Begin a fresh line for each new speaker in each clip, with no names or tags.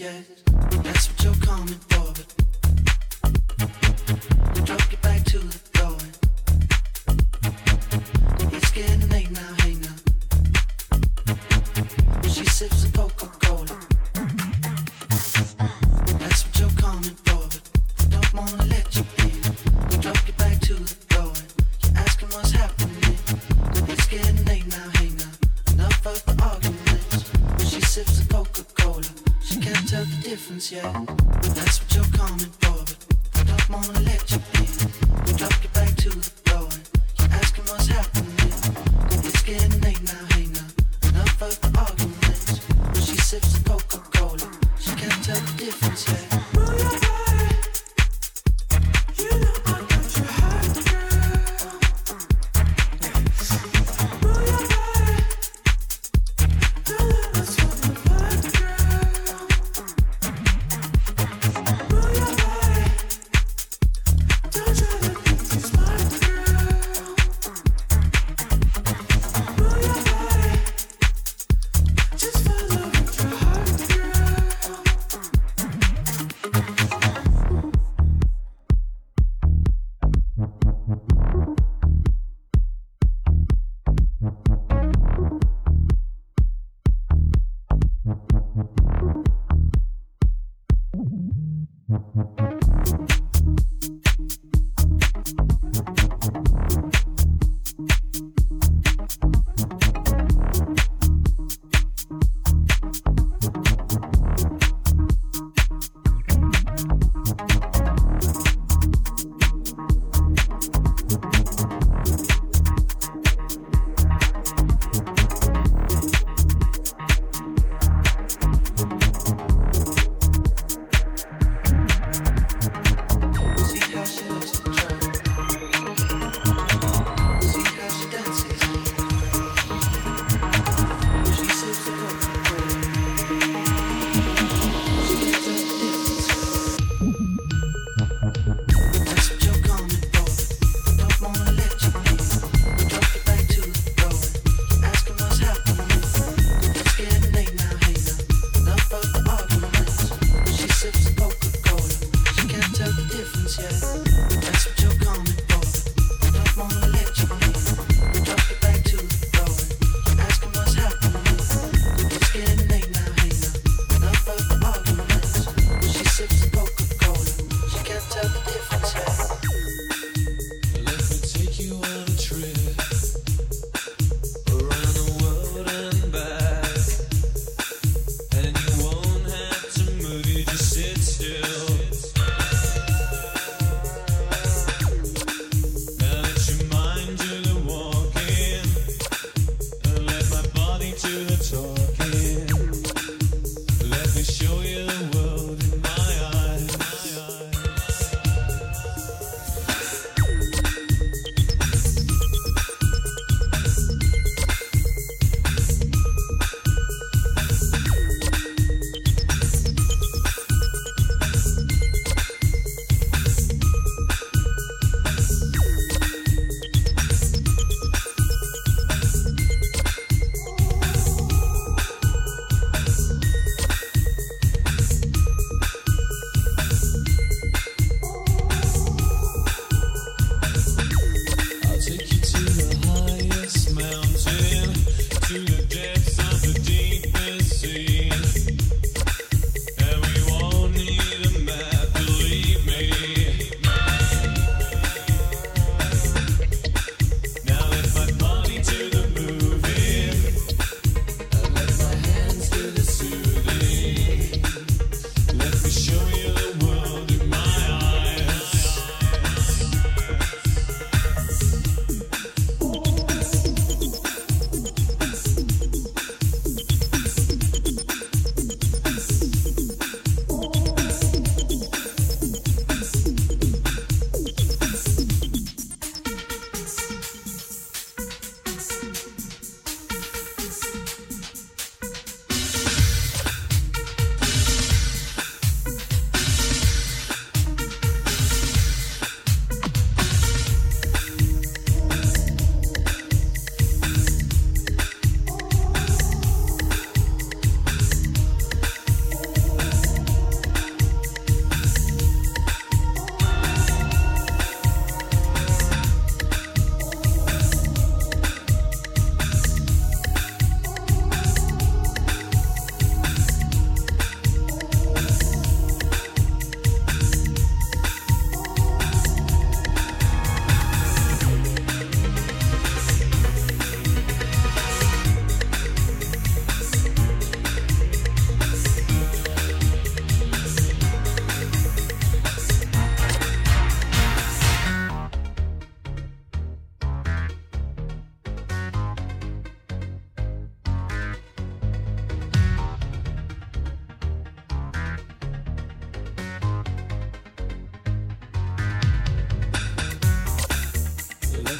yet.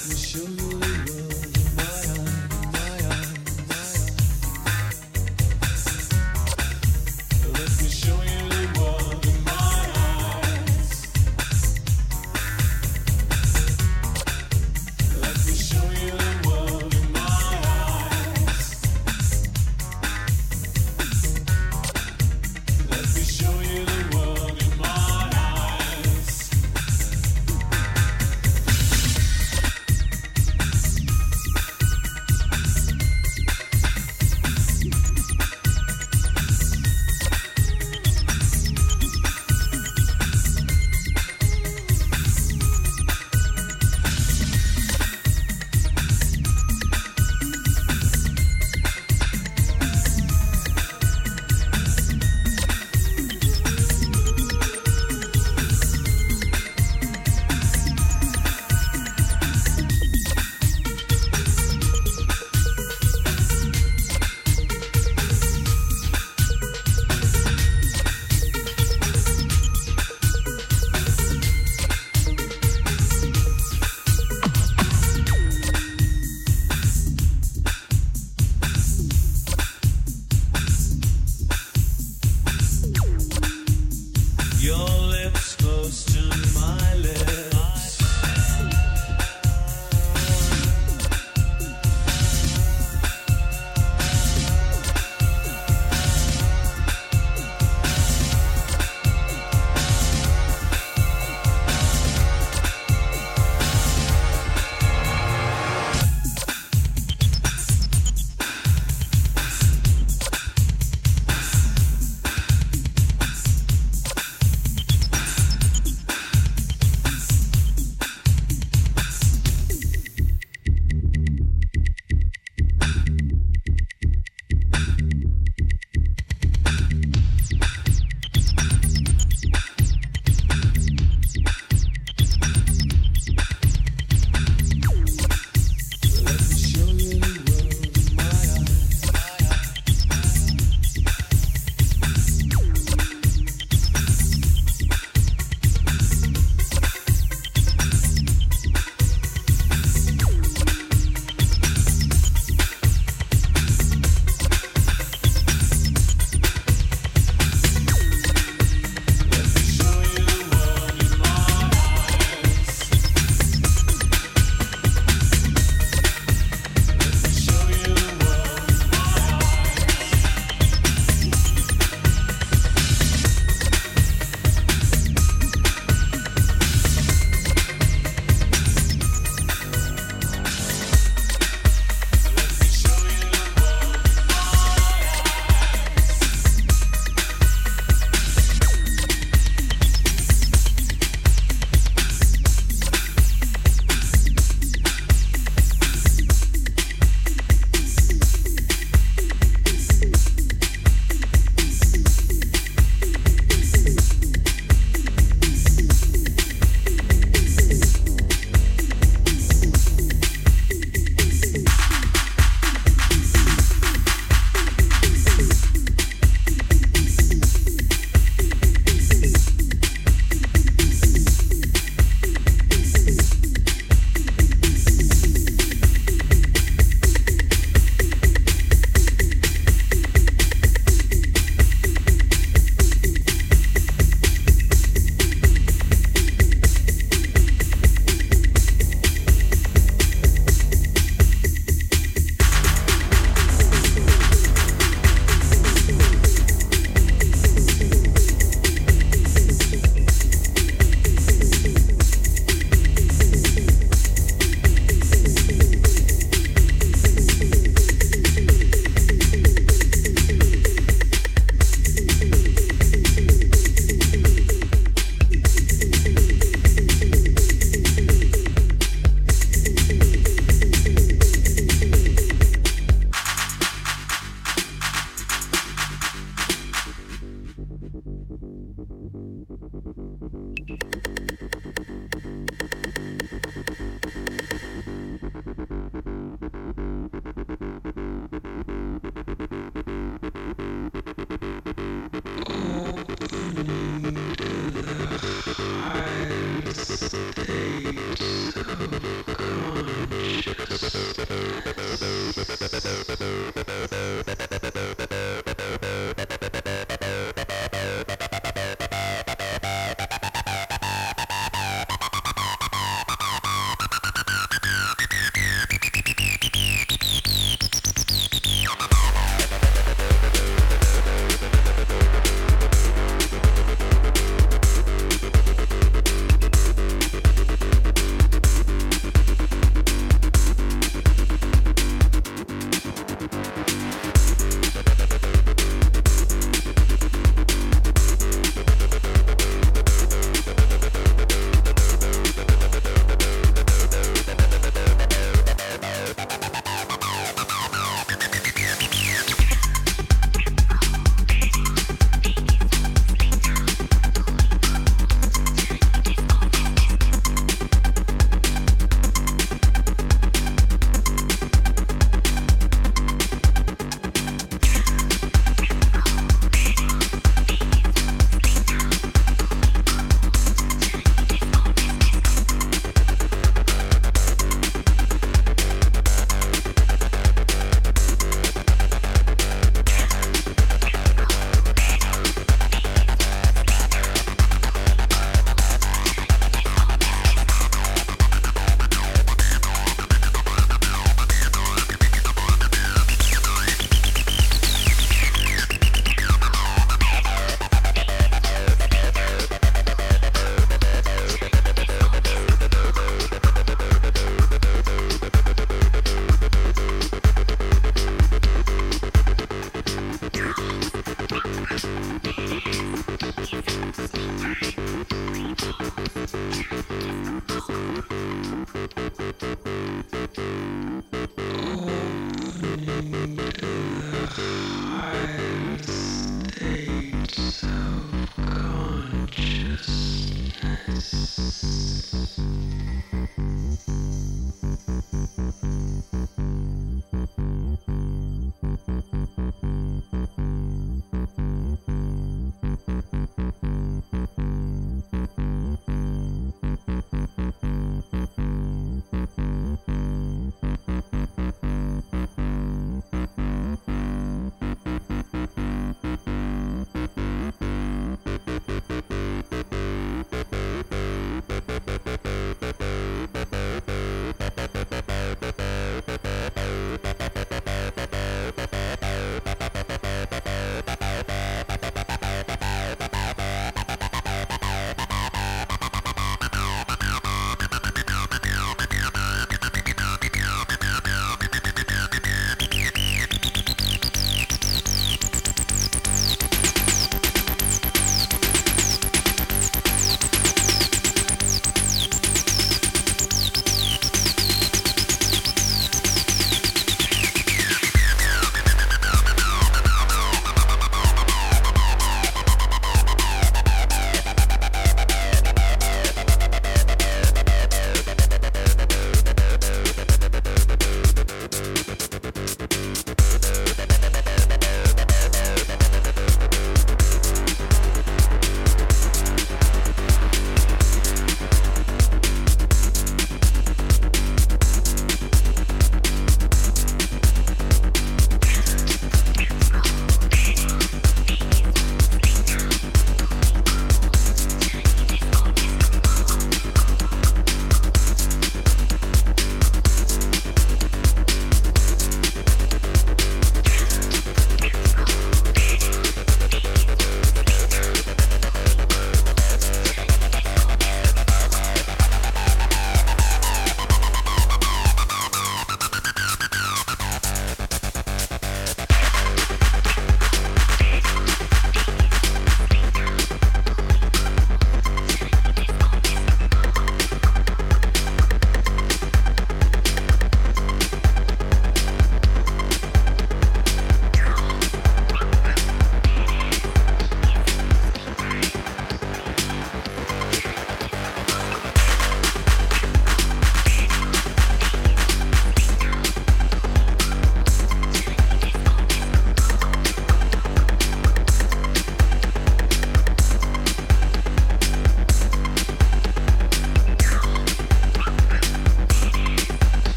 State of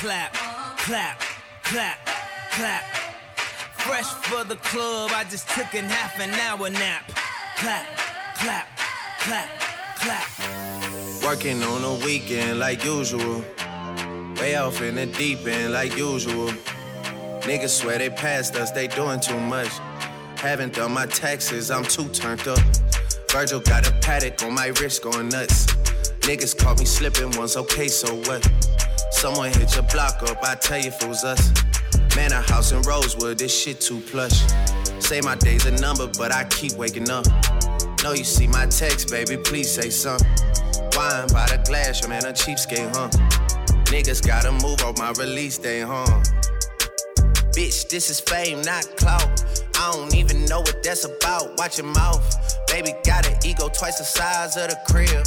clap, clap, clap, clap. Fresh for the club, I just took a half an hour nap. Clap, clap, clap, clap.
Working on the weekend like usual. Way off in the deep end like usual. Niggas swear they passed us, they doing too much. Haven't done my taxes, I'm too turned up. Virgil got a Patek on my wrist going nuts. Niggas caught me slipping once, okay, so what? Someone hit your block up, I tell you if it was us. Man, a house in Rosewood, this shit too plush. Say my day's a number, but I keep waking up. Know you see my text, baby, please say something. Wine by the glass, your man a cheapskate, huh? Niggas gotta move off my release day, huh? Bitch, this is fame, not clout. I don't even know what that's about. Watch your mouth. Baby got an ego twice the size of the crib.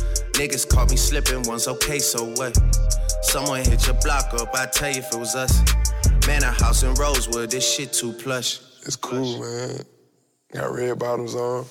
Niggas caught me slipping once, okay, so what? Someone hit your block up, I tell you if it was us. Man, a house in Rosewood, this shit too plush.
It's cool, man. Got red bottoms on.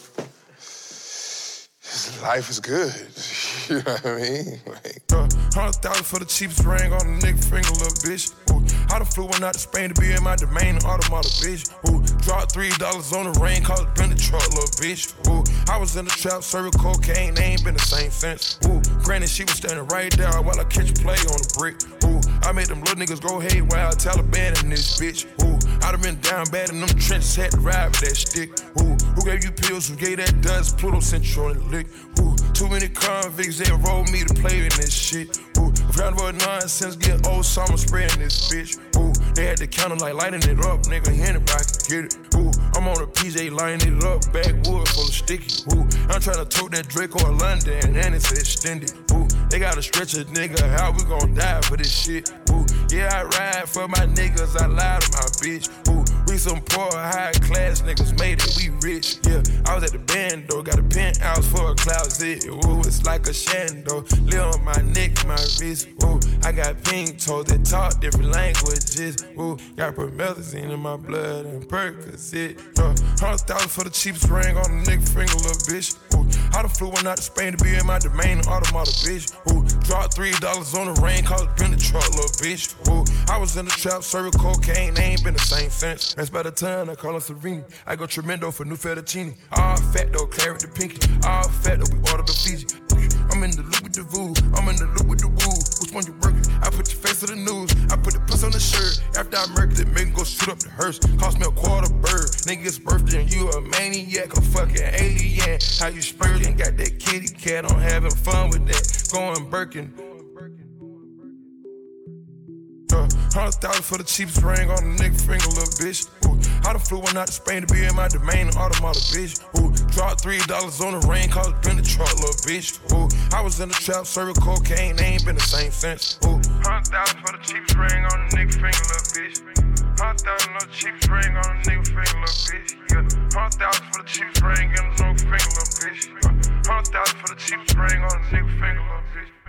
Life is good. You know what I mean? Like,
Uh, Hundred thousand for the cheapest ring on a nigga finger, little bitch. Ooh, I done flew one out to Spain to be in my domain, automata, bitch. Ooh, dropped three dollars on the rain, called it been the truck, little bitch. Ooh, I was in the trap, serving cocaine, they ain't been the same since. Ooh, granted, she was standing right there while I catch a play on the brick. Ooh, I made them little niggas go haywire, Taliban in this bitch. Ooh, I done been down bad in them trenches, had to ride with that stick. Ooh, who gave you pills? Who gave that dust? Pluto on lick. Ooh, too many convicts, they rolled me to play in this shit. Ooh, found what nonsense, get old summer spreading this bitch. Ooh, they had the counter like lighting it up, nigga, anybody can get it. Ooh, I'm on a PJ lining it up, backwood full of sticky. Ooh, I'm trying to tote that Drake or London, and it's extended. Ooh, they gotta stretch a nigga, how we gon' die for this shit? Ooh, yeah, I ride for my niggas, I lie to my bitch. Ooh, we some poor, high class niggas made it, we rich. Yeah, I was at the band though, got a penthouse for a closet. Ooh, it's like a shando. Live on my neck, my wrist. Ooh, I got pink toes that talk different languages. Ooh, got put promethazine in my blood and Percocet. Uh, hundred thousand for the cheapest ring on a nigga finger, little bitch. Ooh, I done flew one out to Spain to be in my domain, automata, bitch. Ooh, dropped three dollars on the rain, called it been the truck, little bitch. Ooh, I was in the trap, serving cocaine, they ain't been the same since. That's by the time I call her Serene. I go tremendo for new fettuccine. All fat though, claret the pinky. All fat though, we order the Fiji. I'm in the loop with the voo, I'm in the loop with the woo. Which one you working? I put your face on the news, I put the puss on the shirt. After I murked it, make go shoot up the hearse. Cost me a quarter bird. Nigga's birthday and you a maniac, a fucking alien. How you spurting? Got that kitty cat, I'm having fun with that. Going Birkin. Hundred thousand for the cheapest ring on a nigga finger, little bitch. Ooh, I done flew one out to Spain to be in my domain, automata, bitch. Ooh, dropped three dollars on the rain, called it been the truck, little bitch. Ooh, I was in the trap, serving cocaine, they ain't been the same since. Ooh, hundred thousand for the cheapest ring on a nigga finger, little bitch. Hundred thousand on the cheapest ring on a nigga finger, little bitch. Yeah, hundred thousand for the cheapest ring on a nigga finger, little bitch. Hundred thousand for the cheapest ring on a nigga finger, little bitch.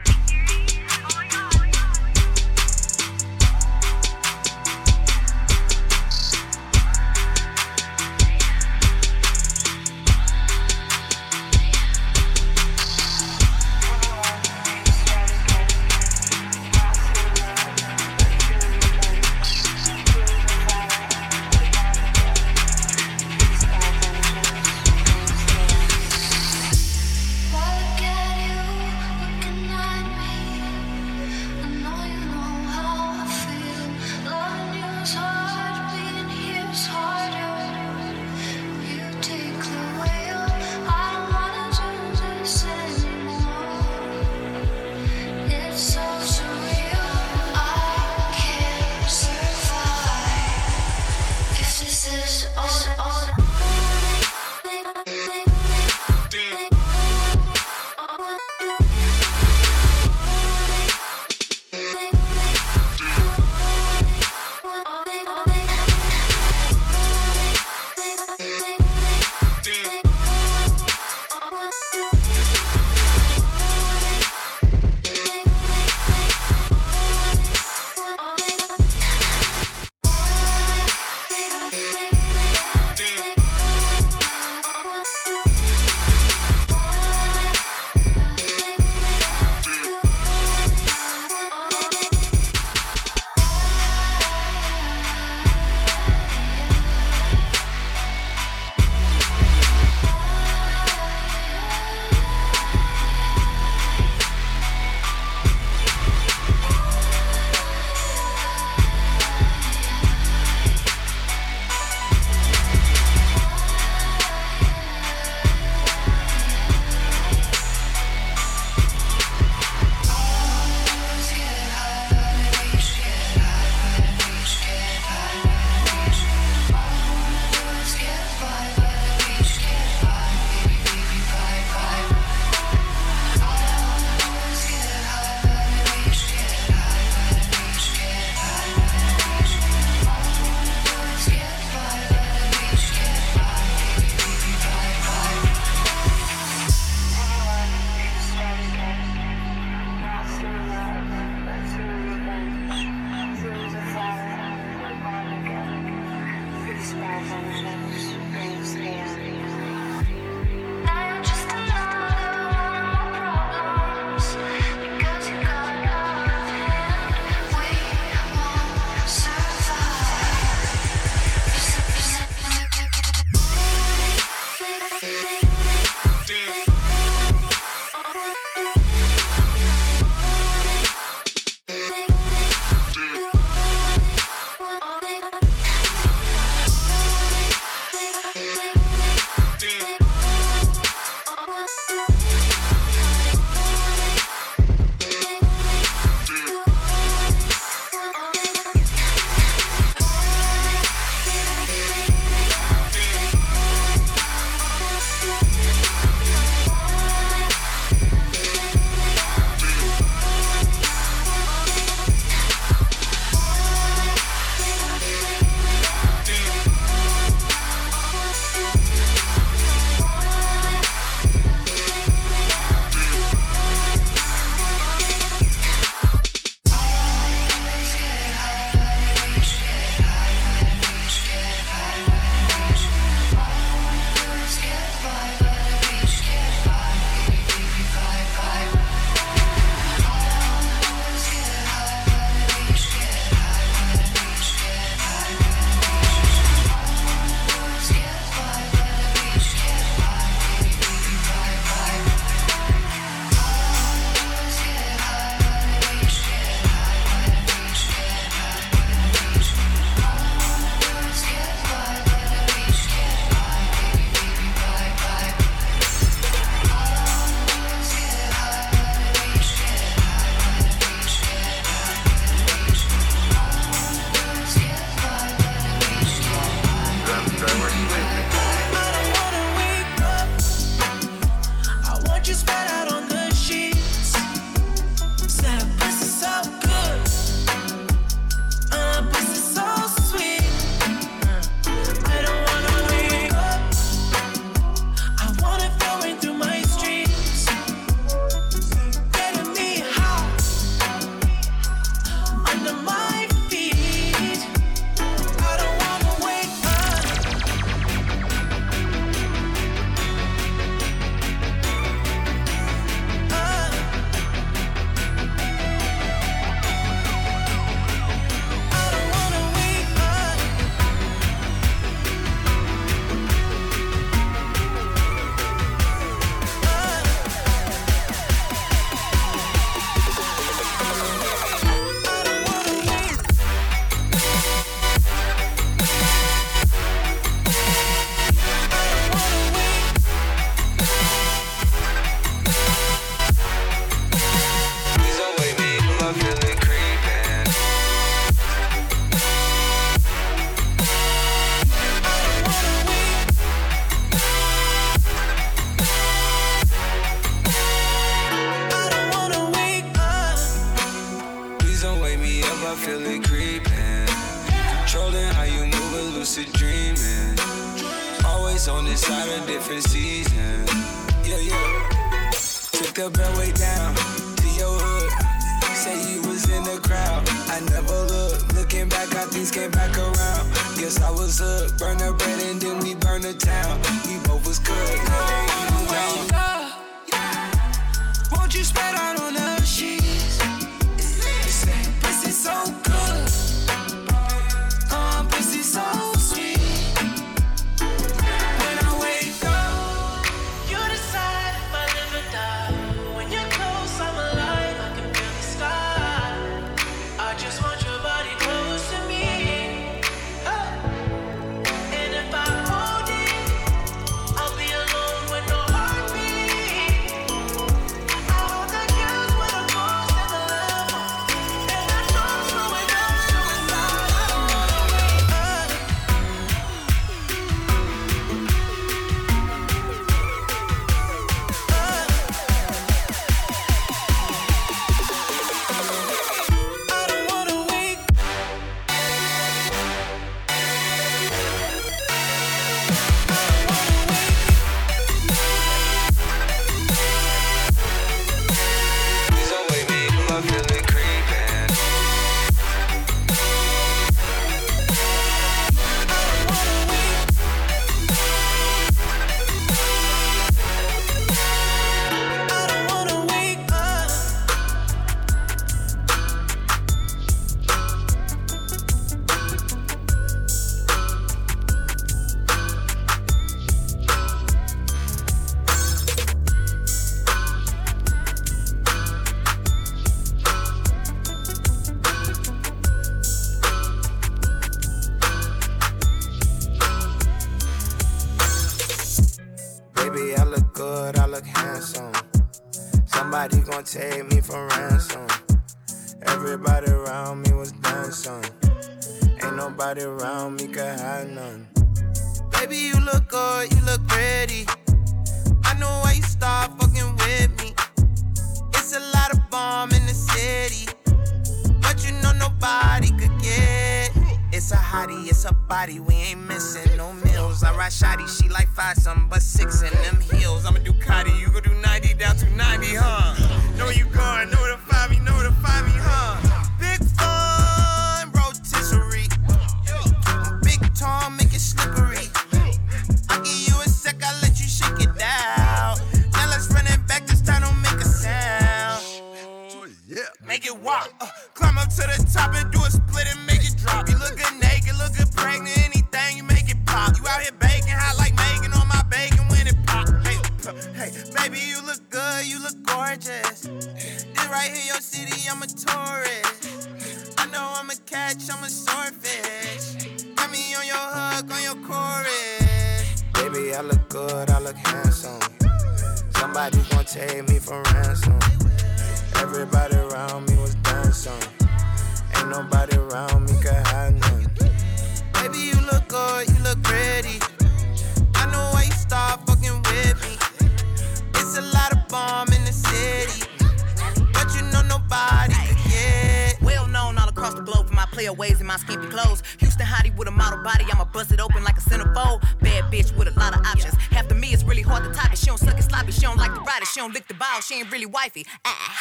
Take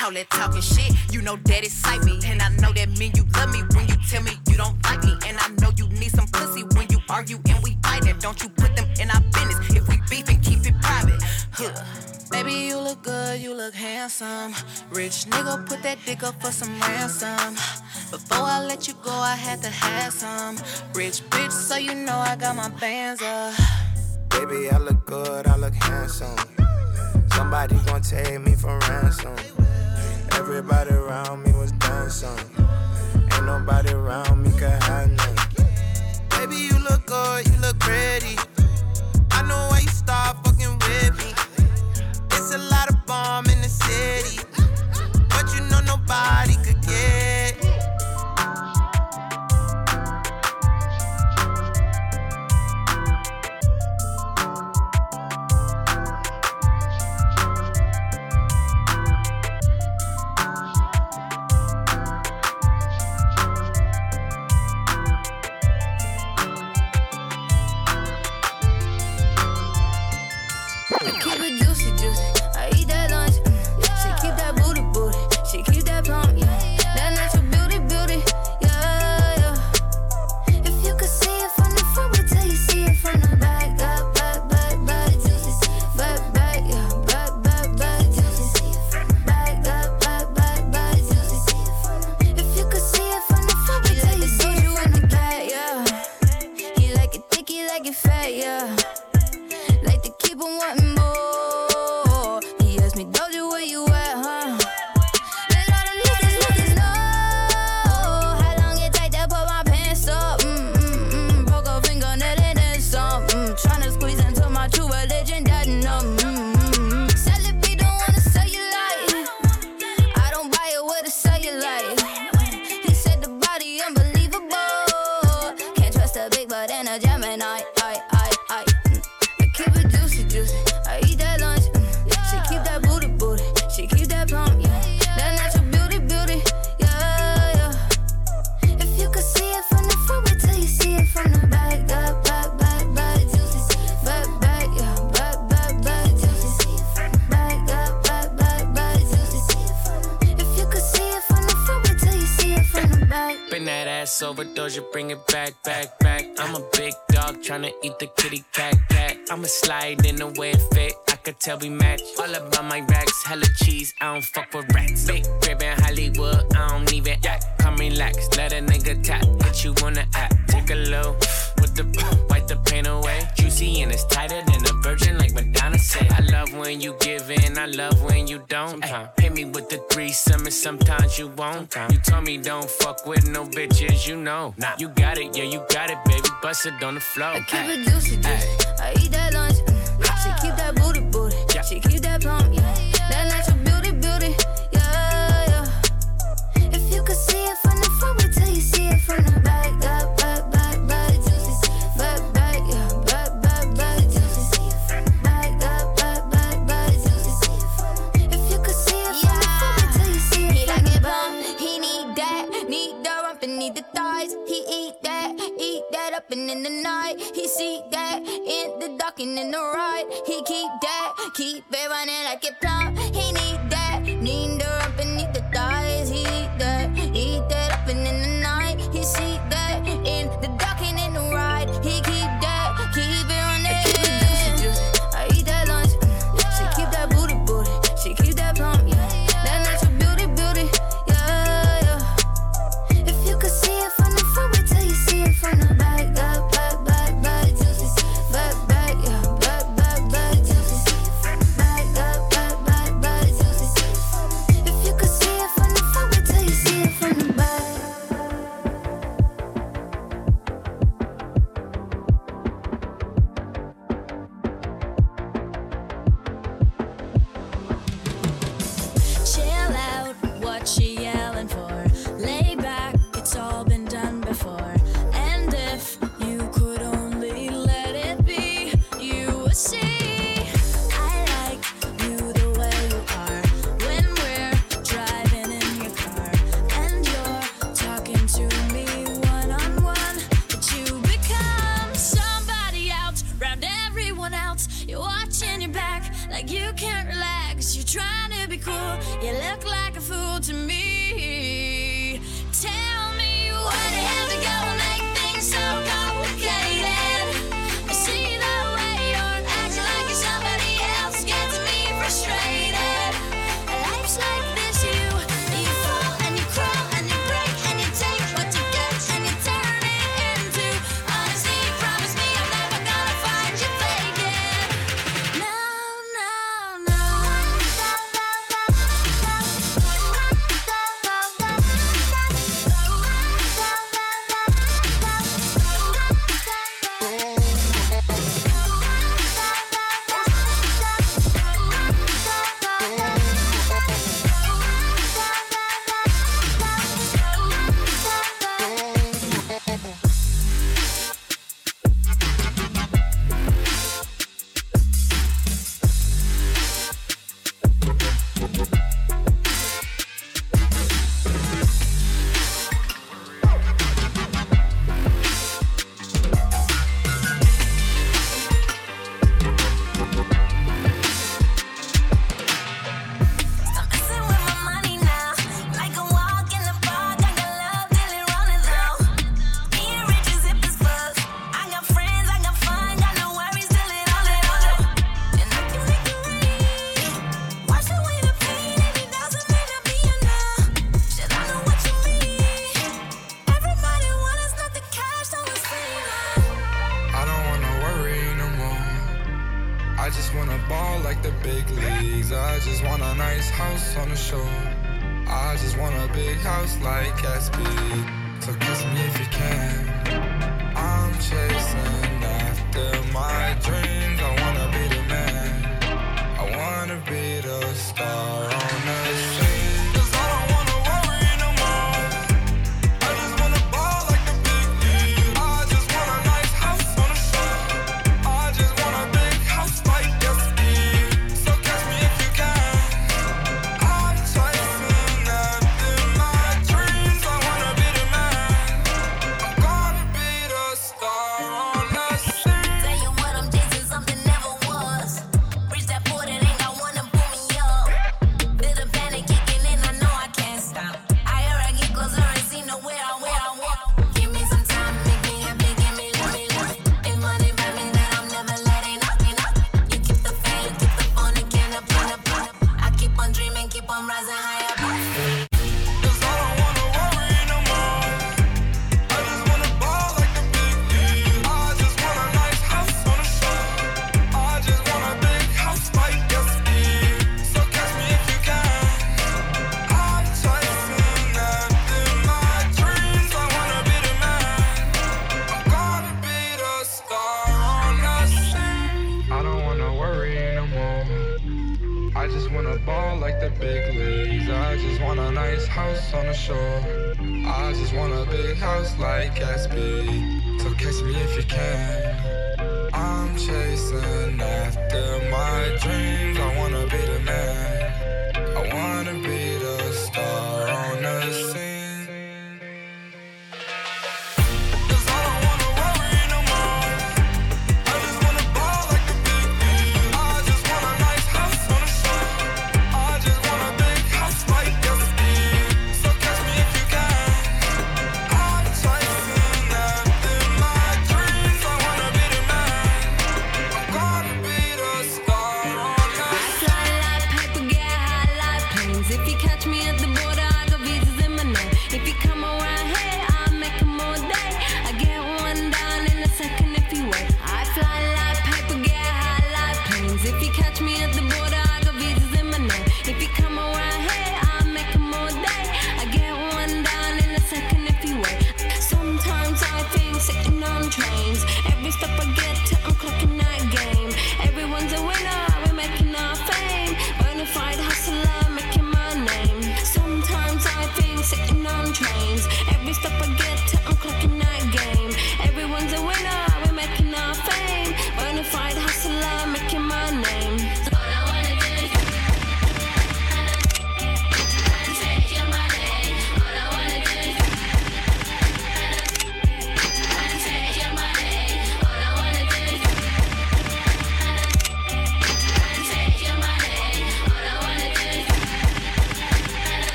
All that talking shit, you know that excite me. And I know that mean you love me when you tell me you don't like me. And I know you need some pussy when you argue and we fight, and Don't you put them in our business. If we beefing, keep it private. Huh. Baby, you look good, you look handsome. Rich nigga, put that dick up for some ransom. Before I let you go, I had to have some. Rich bitch, so you know I got my bands up.
Baby, I look good, I look handsome. Somebody gon' take me for ransom. Everybody around me was done something. Ain't nobody around me could hide nothing. Baby, you look good, you look pretty. I know why you start fucking with me. It's a lot of bomb in the city, but you know nobody
bring it back, back, back. I'm a big dog trying to eat the kitty cat, cat. I'm a slide in the way it fit. I could tell we match. All about my racks, hella cheese. I don't fuck with rats. Big crib in Hollywood, I don't even act. Come relax, let a nigga tap. Hit you on the app, take a low. With the wipe the pain away. Juicy and it's tighter than a virgin, like Madonna said. I love when you give in, I love when you don't. Ay, hit me with the threesome, and sometimes you won't. You told me don't fuck with shit on the floor.
I keep it juicy, juicy.
I'm rising higher.
house on the shore. I just want a big house like Gatsby. So catch me if you can. I'm chasing after my dreams.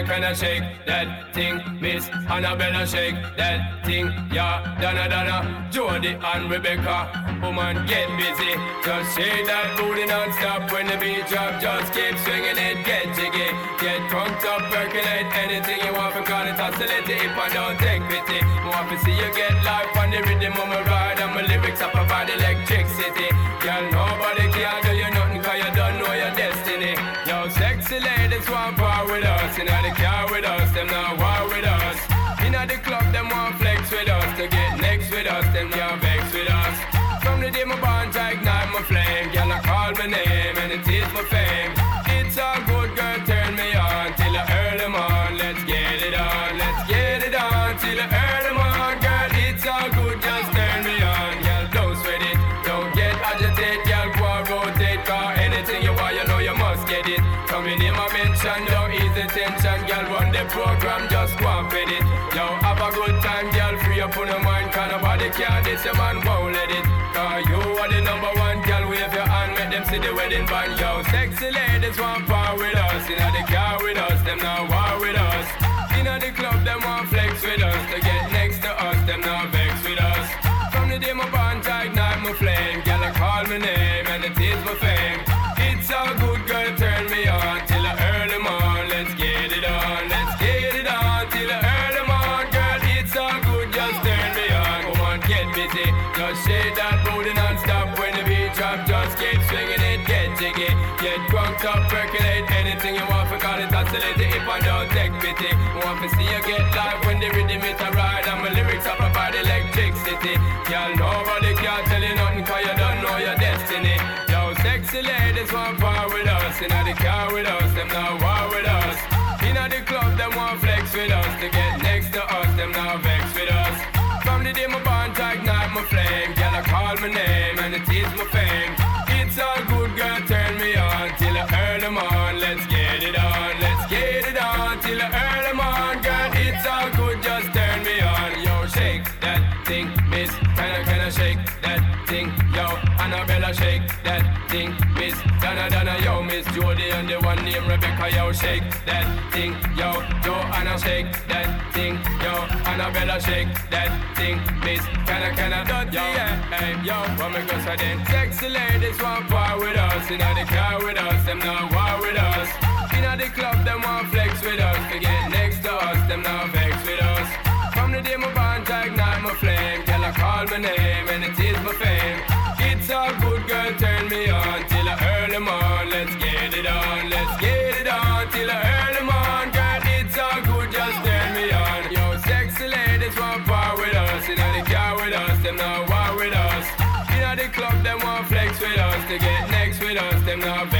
Donna Grenna
shake that thing, Miss Annabella shake that thing, yeah, Donna Donna, Jody and Rebecca, woman get busy, just shake that booty non-stop when the beat drop, just keep swinging it, get jiggy, get drunk up, percolate anything you want, because it's oscillating if I don't take pity, more to see you get life on the rhythm of my ride, and my lyrics up about electricity, girl nobody flame. name Rebecca, yo, shake that thing, yo. Joanna, shake that thing, yo. Annabella, shake that thing, miss. Can I, can I, don't yo, yeah, hey, yo. When we go so then, sexy ladies want part with us. You know the car with us, them not war with us. You know the club, them want flex with us. To get next to us, them not vex with us. From the day my bond, ignite my flame. Girl, I call my name and it is my fame. It's a good, girl, turn me on till I early morning. them not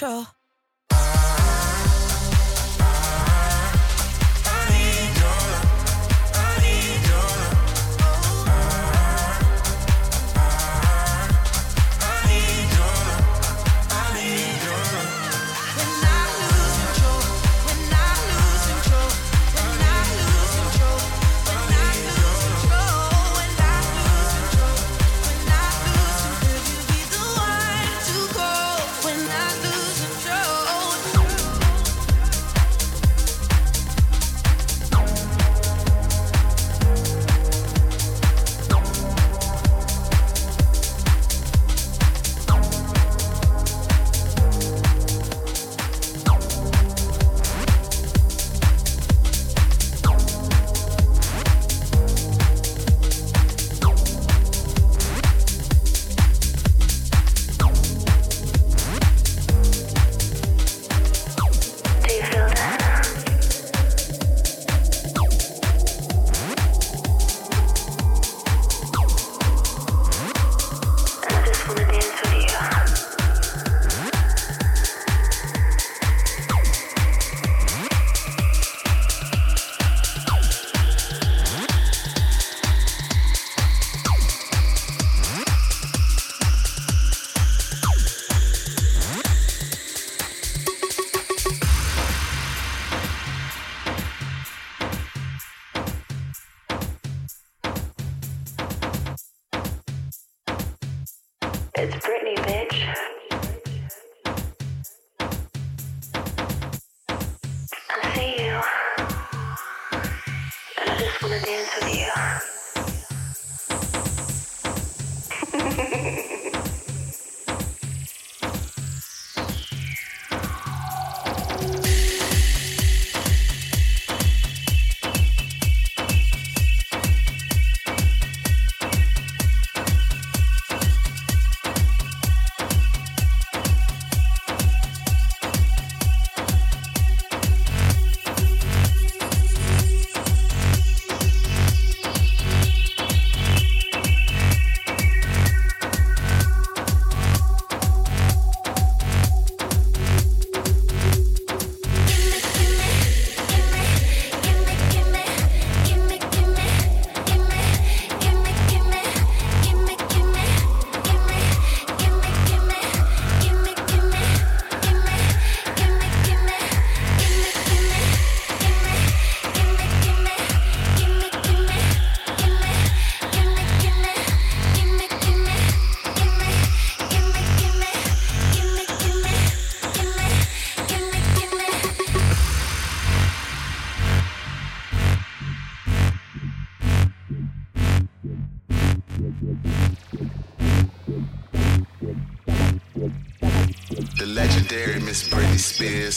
sure. Britney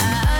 I